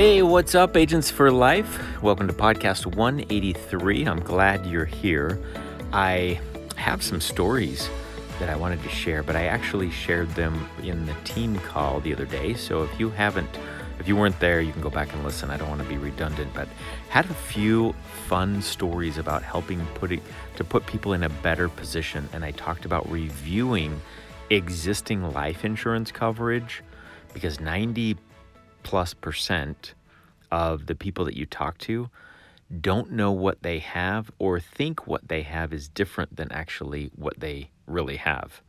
Hey, what's up, Agents for Life? Welcome to podcast 183. I'm glad you're here. I have some stories that I wanted to share, but I actually shared them in the team call the other day. So if you haven't, if you weren't there, you can go back and listen. I don't want to be redundant, but had a few fun stories about helping putting to put people in a better position. And I talked about reviewing existing life insurance coverage because 90 plus percent of the people that you talk to don't know what they have or think what they have is different than actually what they really have.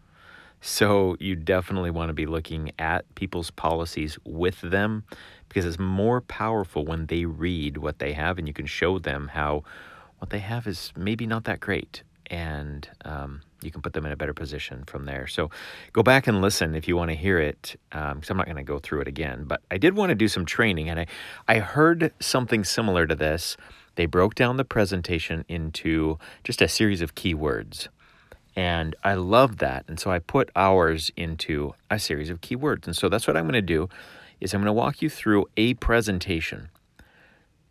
So you definitely want to be looking at people's policies with them because it's more powerful when they read what they have and you can show them how what they have is maybe not that great and um, you can put them in a better position from there. So go back and listen if you want to hear it, because um, I'm not going to go through it again. But I did want to do some training, and I, I heard something similar to this. They broke down the presentation into just a series of keywords. And I love that. And so I put ours into a series of keywords. And so that's what I'm going to do is I'm going to walk you through a presentation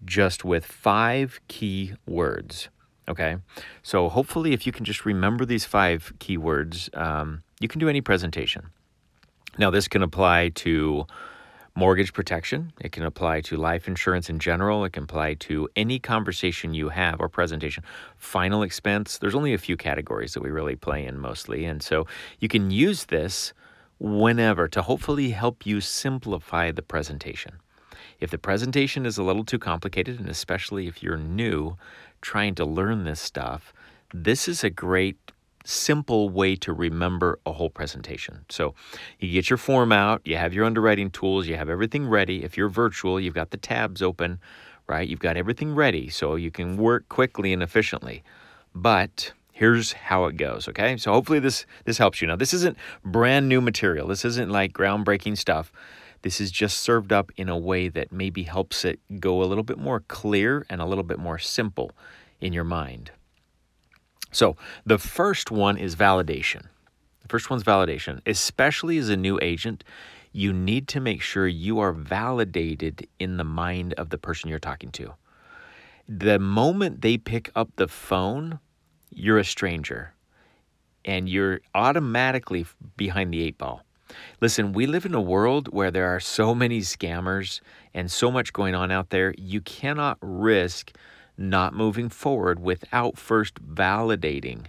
just with five key words. Okay. So hopefully, if you can just remember these five keywords, um, you can do any presentation. Now, this can apply to mortgage protection, it can apply to life insurance in general, it can apply to any conversation you have or presentation. Final expense, there's only a few categories that we really play in mostly. And so you can use this whenever to hopefully help you simplify the presentation. If the presentation is a little too complicated, and especially if you're new trying to learn this stuff, this is a great simple way to remember a whole presentation. So you get your form out, you have your underwriting tools, you have everything ready. If you're virtual, you've got the tabs open, right? You've got everything ready so you can work quickly and efficiently. But here's how it goes, okay? So hopefully this this helps you. Now, this isn't brand new material. This isn't like groundbreaking stuff. This is just served up in a way that maybe helps it go a little bit more clear and a little bit more simple in your mind. So, the first one is validation. The first one's validation. Especially as a new agent, you need to make sure you are validated in the mind of the person you're talking to. The moment they pick up the phone, you're a stranger and you're automatically behind the eight ball. Listen, we live in a world where there are so many scammers and so much going on out there. You cannot risk not moving forward without first validating.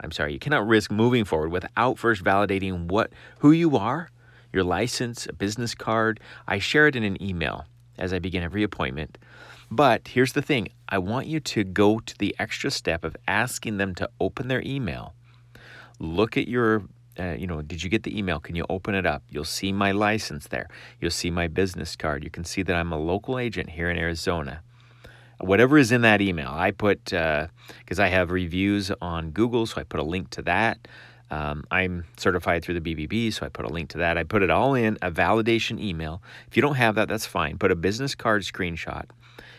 I'm sorry, you cannot risk moving forward without first validating what who you are, your license, a business card. I share it in an email as I begin every appointment. But here's the thing, I want you to go to the extra step of asking them to open their email. Look at your uh, you know, did you get the email? Can you open it up? You'll see my license there. You'll see my business card. You can see that I'm a local agent here in Arizona whatever is in that email. I put, because uh, I have reviews on Google, so I put a link to that. Um, I'm certified through the BBB, so I put a link to that. I put it all in a validation email. If you don't have that, that's fine. Put a business card screenshot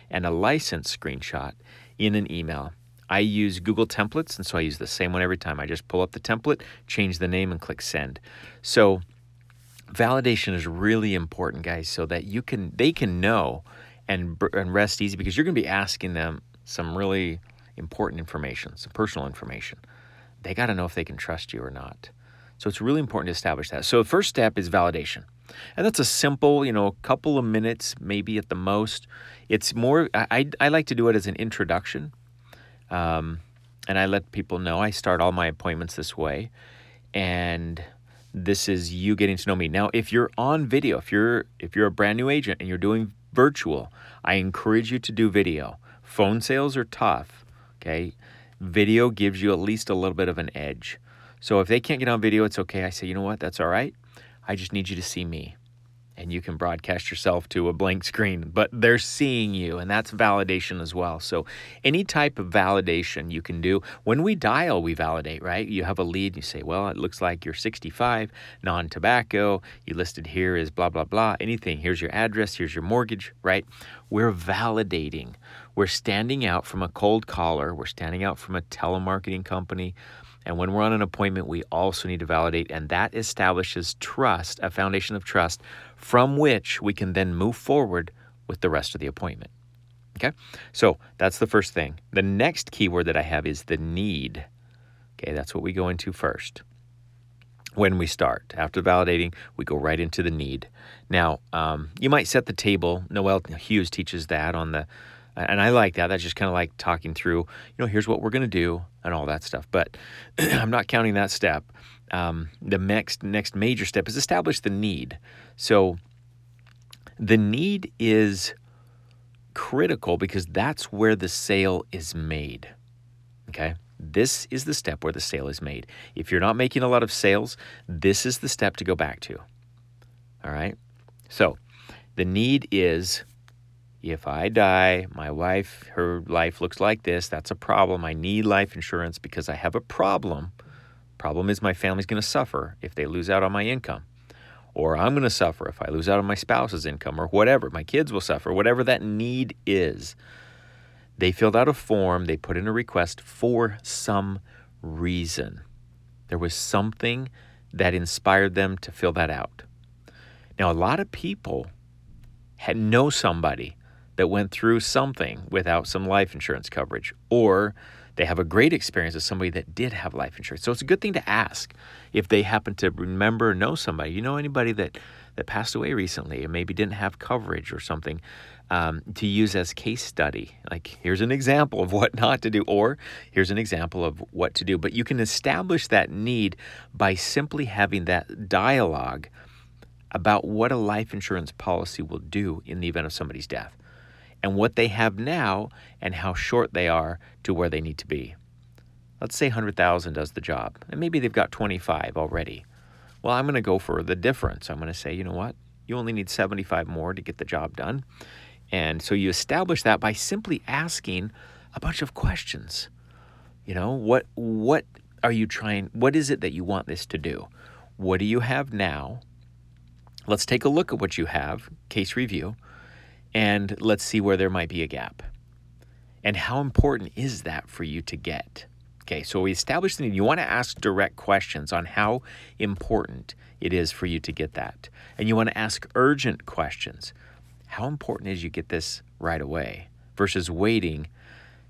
and a license screenshot in an email. I use Google templates, and so I use the same one every time. I just pull up the template, change the name, and click send. So validation is really important, guys, so that you can they can know and, and rest easy because you're going to be asking them some really important information, some personal information. They got to know if they can trust you or not. So it's really important to establish that. So the first step is validation. And that's a simple, you know, a couple of minutes, maybe at the most. It's more, I, I like to do it as an introduction. Um, and I let people know I start all my appointments this way. And this is you getting to know me. Now, if you're on video, if you're if you're a brand new agent and you're doing virtual, I encourage you to do video. Phone sales are tough, okay? Video gives you at least a little bit of an edge. So if they can't get on video, it's okay. I say, you know what? That's all right. I just need you to see me and you can broadcast yourself to a blank screen, but they're seeing you, and that's validation as well. So, any type of validation you can do. When we dial, we validate, right? You have a lead, you say, Well, it looks like you're 65, non tobacco, you listed here is blah, blah, blah, anything. Here's your address, here's your mortgage, right? We're validating. We're standing out from a cold caller, we're standing out from a telemarketing company. And when we're on an appointment, we also need to validate, and that establishes trust, a foundation of trust from which we can then move forward with the rest of the appointment. Okay, so that's the first thing. The next keyword that I have is the need. Okay, that's what we go into first. When we start, after validating, we go right into the need. Now, um, you might set the table. Noel Hughes teaches that on the, and I like that. That's just kind of like talking through, you know, here's what we're going to do and all that stuff. But I'm not counting that step. Um, the next next major step is establish the need. So the need is critical because that's where the sale is made. Okay? This is the step where the sale is made. If you're not making a lot of sales, this is the step to go back to. All right? So, the need is if I die, my wife, her life looks like this. That's a problem. I need life insurance because I have a problem. Problem is, my family's going to suffer if they lose out on my income or I'm going to suffer if I lose out on my spouse's income, or whatever. My kids will suffer, whatever that need is. They filled out a form, they put in a request for some reason. There was something that inspired them to fill that out. Now, a lot of people had know somebody that went through something without some life insurance coverage, or they have a great experience with somebody that did have life insurance. So it's a good thing to ask if they happen to remember or know somebody. You know anybody that, that passed away recently and maybe didn't have coverage or something um, to use as case study. Like here's an example of what not to do, or here's an example of what to do. But you can establish that need by simply having that dialogue about what a life insurance policy will do in the event of somebody's death and what they have now and how short they are to where they need to be. Let's say 100,000 does the job, and maybe they've got 25 already. Well, I'm going to go for the difference. I'm going to say, you know what? You only need 75 more to get the job done. And so you establish that by simply asking a bunch of questions. You know, what what are you trying what is it that you want this to do? What do you have now? Let's take a look at what you have, case review and let's see where there might be a gap. And how important is that for you to get? Okay, so we established the need. You want to ask direct questions on how important it is for you to get that. And you want to ask urgent questions. How important is you get this right away versus waiting?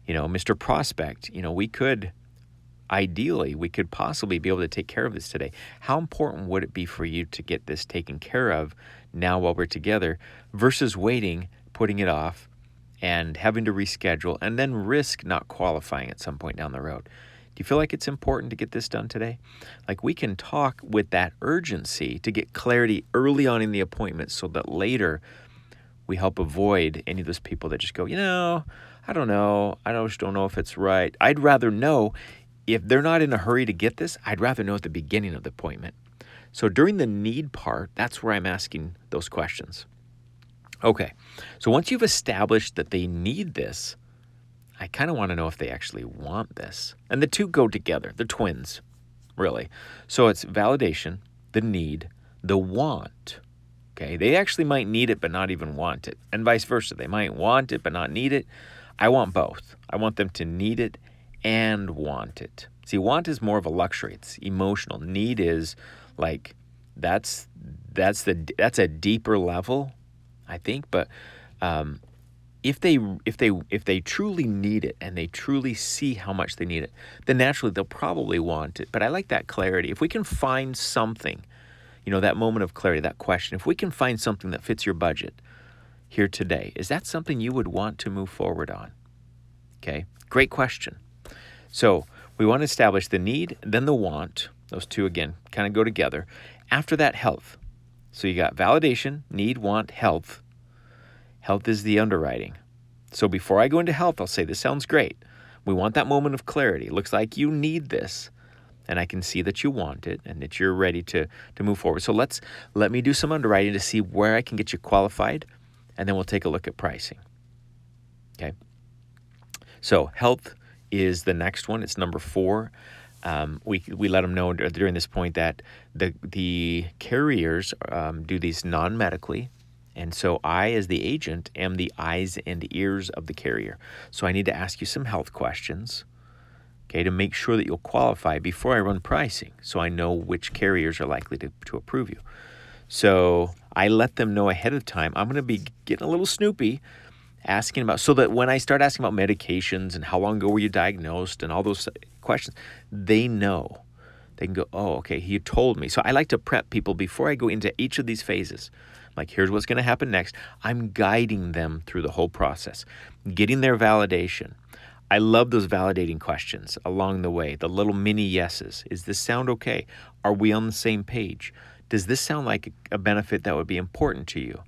You know, Mr. Prospect, you know, we could ideally, we could possibly be able to take care of this today. How important would it be for you to get this taken care of now while we're together versus waiting, putting it off, and having to reschedule and then risk not qualifying at some point down the road? Do you feel like it's important to get this done today? Like we can talk with that urgency to get clarity early on in the appointment so that later we help avoid any of those people that just go, you know, I don't know. I just don't know if it's right. I'd rather know if they're not in a hurry to get this, I'd rather know at the beginning of the appointment. So during the need part, that's where I'm asking those questions. Okay, so once you've established that they need this, I kind of want to know if they actually want this. And the two go together, they're twins, really. So it's validation, the need, the want. Okay, they actually might need it but not even want it, and vice versa. They might want it but not need it. I want both. I want them to need it and want it. See, want is more of a luxury. It's emotional. Need is like that's that's the that's a deeper level, I think. But um, if they if they if they truly need it and they truly see how much they need it, then naturally they'll probably want it. But I like that clarity. If we can find something, you know, that moment of clarity, that question, if we can find something that fits your budget here today, is that something you would want to move forward on? Okay, great question. So we want to establish the need, then the want. Those two, again, kind of go together. After that, health. So you got validation, need, want, health. Health is the underwriting. So before I go into health, I'll say, This sounds great. We want that moment of clarity. It looks like you need this. And I can see that you want it and that you're ready to, to move forward. So let's let me do some underwriting to see where I can get you qualified, and then we'll take a look at pricing. Okay. So health is the next one. It's number four. Um, we, we let them know during this point that the, the carriers um, do these non medically. And so I, as the agent, am the eyes and ears of the carrier. So I need to ask you some health questions, okay, to make sure that you'll qualify before I run pricing so I know which carriers are likely to, to approve you. So I let them know ahead of time. I'm going to be getting a little snoopy asking about so that when I start asking about medications and how long ago were you diagnosed and all those questions, they know. They can go, oh, okay, he told me. So I like to prep people before I go into each of these phases. Like, here's what's going to happen next. I'm guiding them through the whole process, getting their validation. I love those validating questions along the way, the little mini yeses. Is this sound okay? Are we on the same page? Does this sound like a benefit that would be important to you?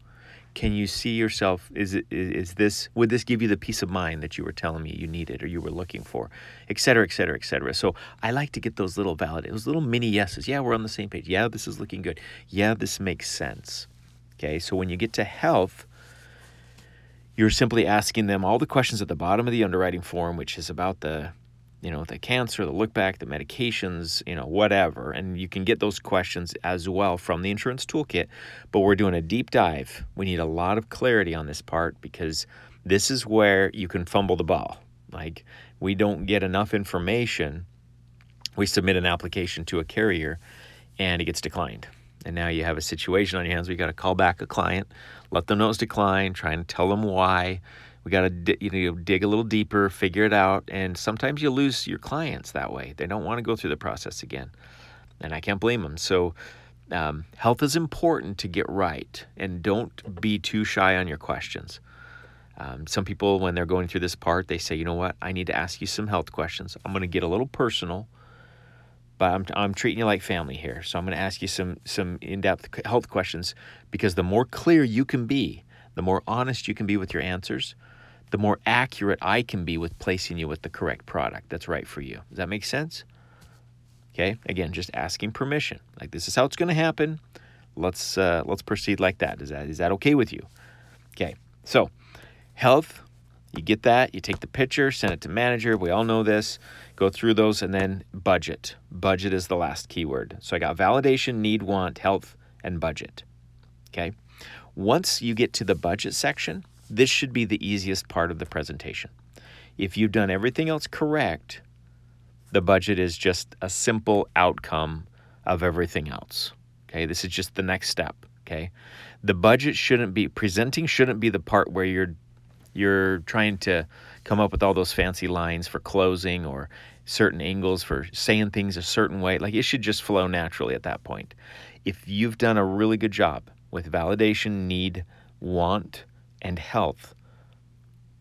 Can you see yourself? Is it is this would this give you the peace of mind that you were telling me you needed or you were looking for, et cetera, et cetera, et cetera. So I like to get those little validate, those little mini yeses. Yeah, we're on the same page. Yeah, this is looking good. Yeah, this makes sense. Okay, so when you get to health, you're simply asking them all the questions at the bottom of the underwriting form, which is about the, you know, the cancer, the look back, the medications, you know, whatever. And you can get those questions as well from the insurance toolkit. But we're doing a deep dive. We need a lot of clarity on this part because this is where you can fumble the ball. Like we don't get enough information. We submit an application to a carrier and it gets declined and now you have a situation on your hands where you got to call back a client, let them know it's declined, try and tell them why. We got to you know dig a little deeper, figure it out, and sometimes you lose your clients that way. They don't want to go through the process again, and I can't blame them. So. Um, health is important to get right, and don't be too shy on your questions. Um, some people, when they're going through this part, they say, you know what, I need to ask you some health questions. I'm going to get a little personal but I'm, I'm treating you like family here. So I'm going to ask you some some in-depth health questions because the more clear you can be, the more honest you can be with your answers, the more accurate I can be with placing you with the correct product that's right for you. Does that make sense? Okay. Again, just asking permission. Like this is how it's going to happen. Let's uh, let's proceed like that. Is that is that okay with you? Okay. So, health you get that, you take the picture, send it to manager. We all know this. Go through those and then budget. Budget is the last keyword. So I got validation, need, want, health, and budget. Okay. Once you get to the budget section, this should be the easiest part of the presentation. If you've done everything else correct, the budget is just a simple outcome of everything else. Okay. This is just the next step. Okay. The budget shouldn't be presenting, shouldn't be the part where you're you're trying to come up with all those fancy lines for closing or certain angles for saying things a certain way. Like it should just flow naturally at that point. If you've done a really good job with validation, need, want, and health,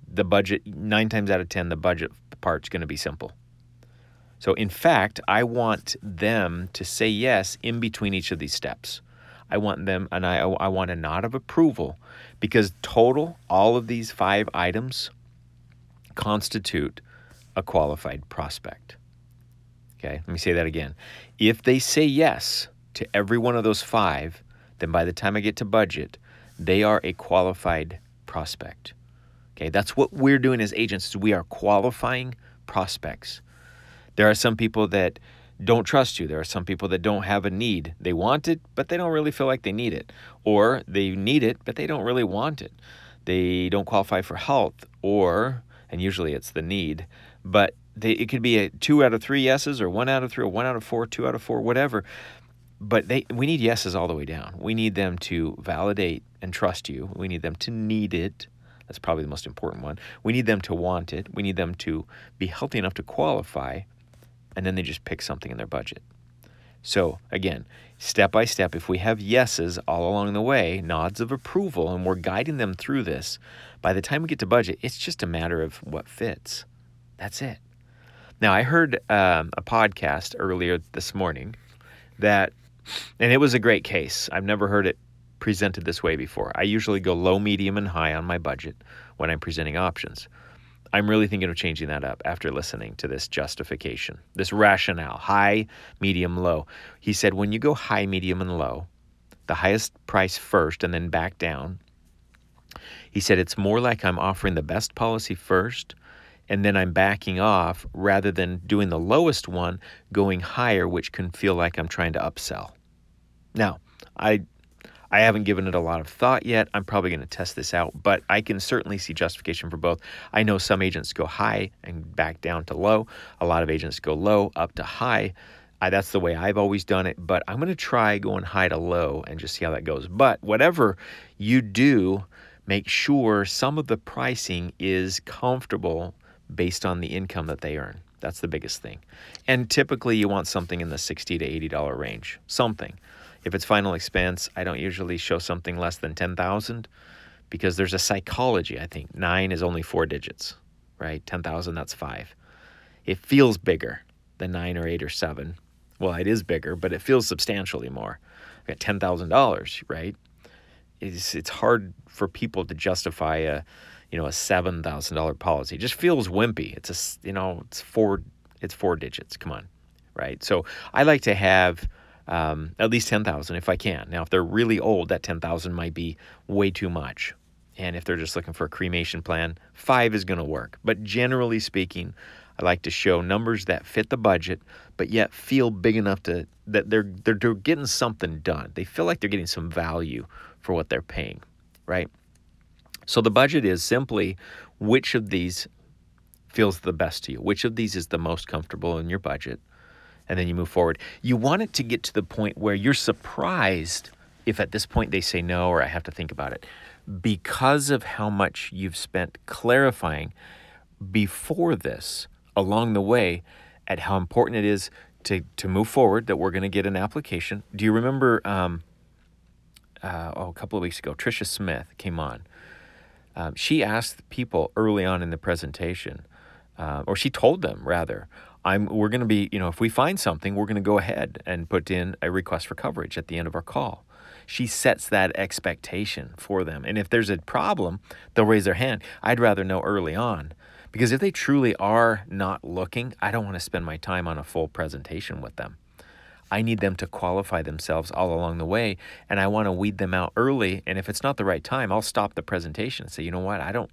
the budget, nine times out of 10, the budget part's going to be simple. So, in fact, I want them to say yes in between each of these steps. I want them, and I, I want a nod of approval because total, all of these five items constitute a qualified prospect. Okay, let me say that again. If they say yes to every one of those five, then by the time I get to budget, they are a qualified prospect. Okay, that's what we're doing as agents. We are qualifying prospects. There are some people that don't trust you. There are some people that don't have a need. They want it, but they don't really feel like they need it. Or they need it, but they don't really want it. They don't qualify for health, or, and usually it's the need, but they, it could be a two out of three yeses, or one out of three, or one out of four, two out of four, whatever. But they, we need yeses all the way down. We need them to validate and trust you. We need them to need it. That's probably the most important one. We need them to want it. We need them to be healthy enough to qualify and then they just pick something in their budget. So, again, step by step, if we have yeses all along the way, nods of approval, and we're guiding them through this, by the time we get to budget, it's just a matter of what fits. That's it. Now, I heard um, a podcast earlier this morning that, and it was a great case. I've never heard it presented this way before. I usually go low, medium, and high on my budget when I'm presenting options. I'm really thinking of changing that up after listening to this justification, this rationale high, medium, low. He said, when you go high, medium, and low, the highest price first and then back down, he said, it's more like I'm offering the best policy first and then I'm backing off rather than doing the lowest one, going higher, which can feel like I'm trying to upsell. Now, I I haven't given it a lot of thought yet. I'm probably going to test this out, but I can certainly see justification for both. I know some agents go high and back down to low. A lot of agents go low up to high. I, that's the way I've always done it, but I'm going to try going high to low and just see how that goes. But whatever you do, make sure some of the pricing is comfortable based on the income that they earn. That's the biggest thing. And typically you want something in the 60 to $80 range. Something. If it's final expense, I don't usually show something less than 10,000 because there's a psychology, I think. 9 is only 4 digits, right? 10,000 that's 5. It feels bigger than 9 or 8 or 7. Well, it is bigger, but it feels substantially more. I got $10,000, right? It's it's hard for people to justify a you know, a seven thousand dollar policy. It just feels wimpy. It's a you know, it's four it's four digits. Come on, right? So I like to have um, at least ten thousand if I can. Now, if they're really old, that ten thousand might be way too much. And if they're just looking for a cremation plan, five is going to work. But generally speaking, I like to show numbers that fit the budget, but yet feel big enough to that they're they're, they're getting something done. They feel like they're getting some value for what they're paying, right? So the budget is simply which of these feels the best to you, which of these is the most comfortable in your budget, and then you move forward. You want it to get to the point where you're surprised if at this point they say no or I have to think about it because of how much you've spent clarifying before this along the way at how important it is to, to move forward that we're going to get an application. Do you remember um, uh, oh, a couple of weeks ago, Tricia Smith came on um, she asked people early on in the presentation, uh, or she told them rather, I'm, we're going to be, you know, if we find something, we're going to go ahead and put in a request for coverage at the end of our call. She sets that expectation for them. And if there's a problem, they'll raise their hand. I'd rather know early on because if they truly are not looking, I don't want to spend my time on a full presentation with them. I need them to qualify themselves all along the way, and I want to weed them out early. And if it's not the right time, I'll stop the presentation and say, you know what, I don't.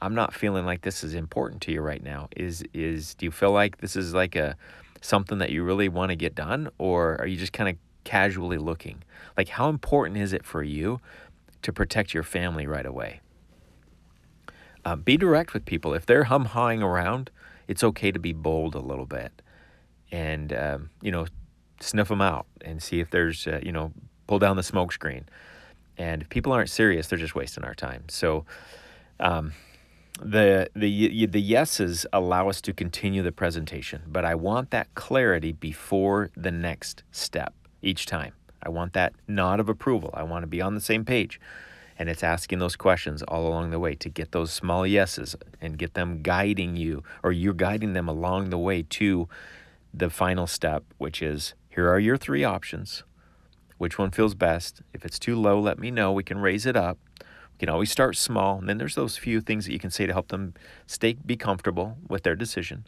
I'm not feeling like this is important to you right now. Is is do you feel like this is like a something that you really want to get done or are you just kind of casually looking? Like how important is it for you to protect your family right away? Uh, be direct with people. If they're hum hawing around, it's okay to be bold a little bit, and um, you know sniff them out and see if there's, uh, you know, pull down the smoke screen. And if people aren't serious, they're just wasting our time. So, um, the the the yeses allow us to continue the presentation, but I want that clarity before the next step each time. I want that nod of approval. I want to be on the same page. And it's asking those questions all along the way to get those small yeses and get them guiding you, or you're guiding them along the way to the final step, which is here are your three options. Which one feels best? If it's too low, let me know. We can raise it up. We can always start small. And then there's those few things that you can say to help them stay be comfortable with their decision.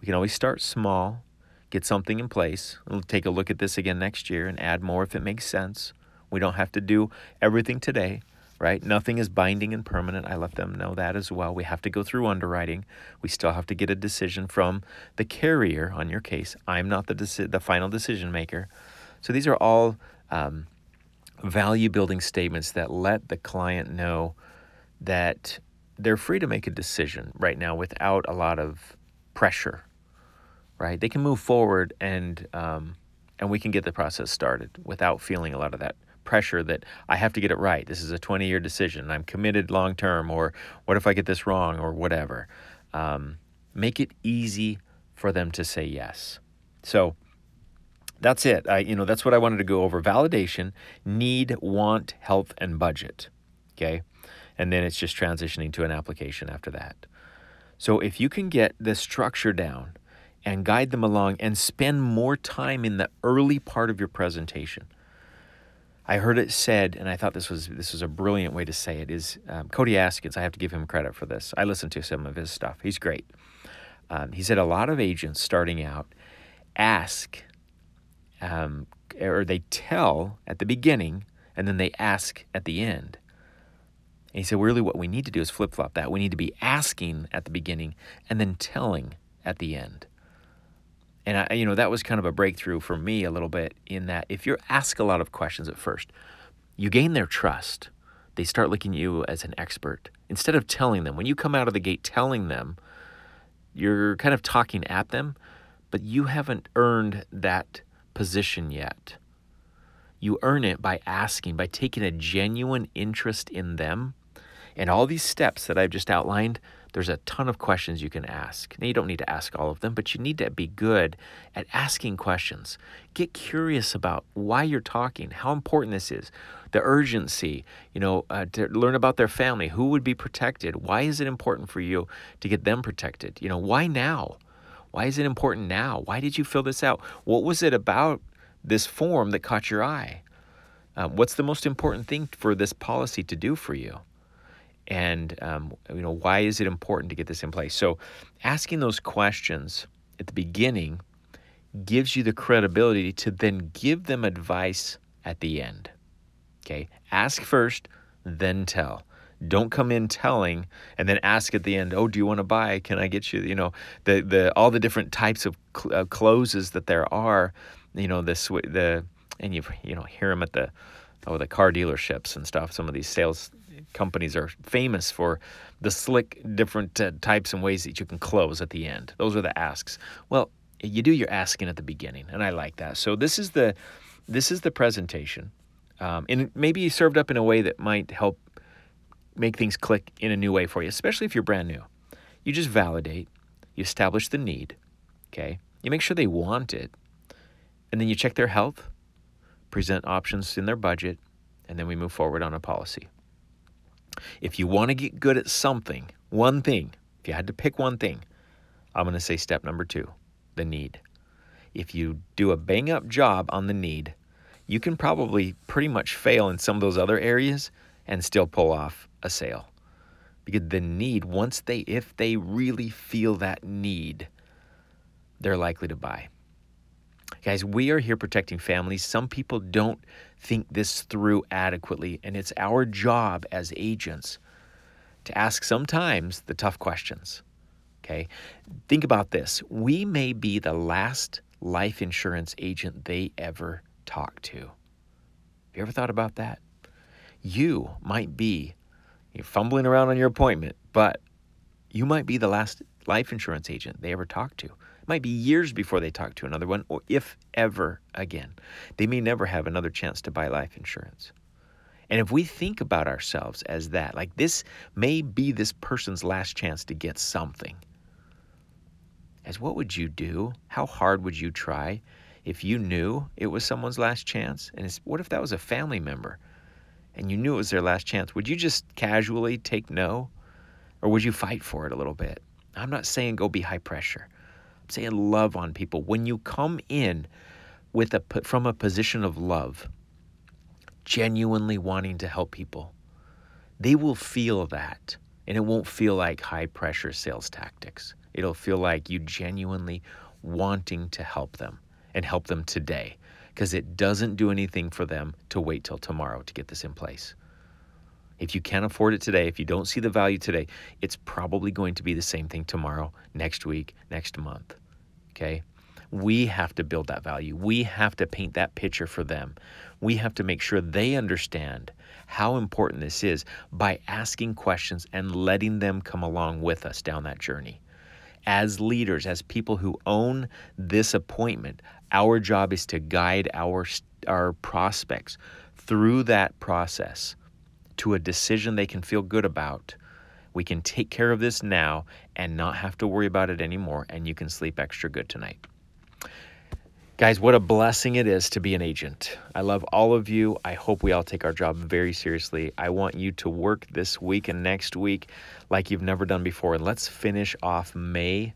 We can always start small, get something in place. We'll take a look at this again next year and add more if it makes sense. We don't have to do everything today, right? Nothing is binding and permanent. I let them know that as well. We have to go through underwriting. We still have to get a decision from the carrier on your case. I'm not the deci- the final decision maker. So these are all um, value building statements that let the client know that they're free to make a decision right now without a lot of pressure. Right? They can move forward and um, and we can get the process started without feeling a lot of that pressure that I have to get it right. This is a 20 year decision. I'm committed long term, or what if I get this wrong, or whatever. Um, make it easy for them to say yes. So that's it. I, you know, that's what I wanted to go over. Validation, need, want, health, and budget. Okay. And then it's just transitioning to an application after that. So if you can get the structure down and guide them along and spend more time in the early part of your presentation, I heard it said, and I thought this was this was a brilliant way to say it. Is um, Cody Askins? I have to give him credit for this. I listened to some of his stuff. He's great. Um, he said a lot of agents starting out ask, um, or they tell at the beginning, and then they ask at the end. And he said, really, what we need to do is flip flop that. We need to be asking at the beginning and then telling at the end. And I, you know, that was kind of a breakthrough for me a little bit in that if you ask a lot of questions at first, you gain their trust. They start looking at you as an expert. Instead of telling them, when you come out of the gate telling them, you're kind of talking at them, but you haven't earned that position yet. You earn it by asking, by taking a genuine interest in them. And all these steps that I've just outlined, there's a ton of questions you can ask. Now, you don't need to ask all of them, but you need to be good at asking questions. Get curious about why you're talking, how important this is, the urgency, you know, uh, to learn about their family, who would be protected, why is it important for you to get them protected? You know, why now? Why is it important now? Why did you fill this out? What was it about this form that caught your eye? Um, what's the most important thing for this policy to do for you? and um, you know why is it important to get this in place so asking those questions at the beginning gives you the credibility to then give them advice at the end okay ask first then tell don't come in telling and then ask at the end oh do you want to buy can i get you you know the the all the different types of cl- uh, closes that there are you know this the and you you know hear them at the oh the car dealerships and stuff some of these sales companies are famous for the slick different uh, types and ways that you can close at the end. Those are the asks. Well, you do your asking at the beginning, and I like that. So this is the this is the presentation, um, and maybe served up in a way that might help make things click in a new way for you, especially if you're brand new. You just validate, you establish the need, okay? You make sure they want it, and then you check their health, present options in their budget, and then we move forward on a policy. If you want to get good at something, one thing, if you had to pick one thing, I'm going to say step number two the need. If you do a bang up job on the need, you can probably pretty much fail in some of those other areas and still pull off a sale. Because the need, once they, if they really feel that need, they're likely to buy. Guys, we are here protecting families. Some people don't think this through adequately, and it's our job as agents to ask sometimes the tough questions. Okay? Think about this. We may be the last life insurance agent they ever talk to. Have you ever thought about that? You might be you're fumbling around on your appointment, but you might be the last life insurance agent they ever talk to. It might be years before they talk to another one, or if ever again. They may never have another chance to buy life insurance. And if we think about ourselves as that, like this may be this person's last chance to get something, as what would you do? How hard would you try if you knew it was someone's last chance? And what if that was a family member and you knew it was their last chance? Would you just casually take no? Or would you fight for it a little bit? I'm not saying go be high pressure I'm saying love on people. When you come in with a from a position of love, genuinely wanting to help people, they will feel that. And it won't feel like high pressure sales tactics. It'll feel like you genuinely wanting to help them and help them today because it doesn't do anything for them to wait till tomorrow to get this in place. If you can't afford it today, if you don't see the value today, it's probably going to be the same thing tomorrow, next week, next month. Okay? We have to build that value. We have to paint that picture for them. We have to make sure they understand how important this is by asking questions and letting them come along with us down that journey. As leaders, as people who own this appointment, our job is to guide our, our prospects through that process to a decision they can feel good about we can take care of this now and not have to worry about it anymore, and you can sleep extra good tonight. Guys, what a blessing it is to be an agent. I love all of you. I hope we all take our job very seriously. I want you to work this week and next week like you've never done before. And let's finish off May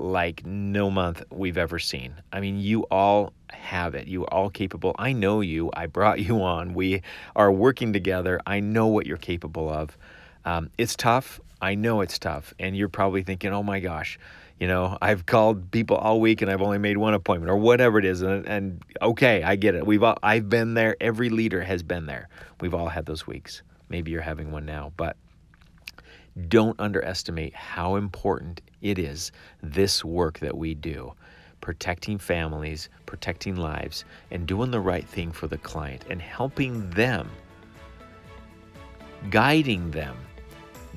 like no month we've ever seen. I mean, you all have it. You are all capable. I know you. I brought you on. We are working together. I know what you're capable of. Um, it's tough. I know it's tough. And you're probably thinking, oh my gosh, you know, I've called people all week and I've only made one appointment or whatever it is. And, and okay, I get it. We've all, I've been there. Every leader has been there. We've all had those weeks. Maybe you're having one now, but don't underestimate how important it is this work that we do protecting families, protecting lives, and doing the right thing for the client and helping them, guiding them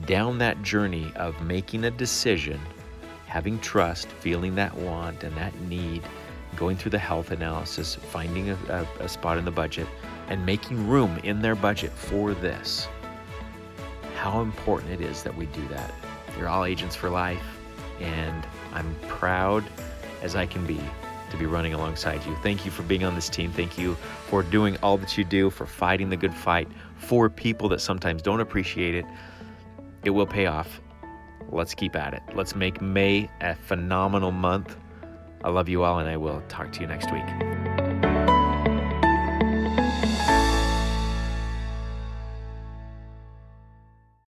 down that journey of making a decision, having trust, feeling that want and that need, going through the health analysis, finding a, a, a spot in the budget, and making room in their budget for this. How important it is that we do that. You're all agents for life, and I'm proud as I can be to be running alongside you. Thank you for being on this team. Thank you for doing all that you do, for fighting the good fight for people that sometimes don't appreciate it. It will pay off. Let's keep at it. Let's make May a phenomenal month. I love you all, and I will talk to you next week.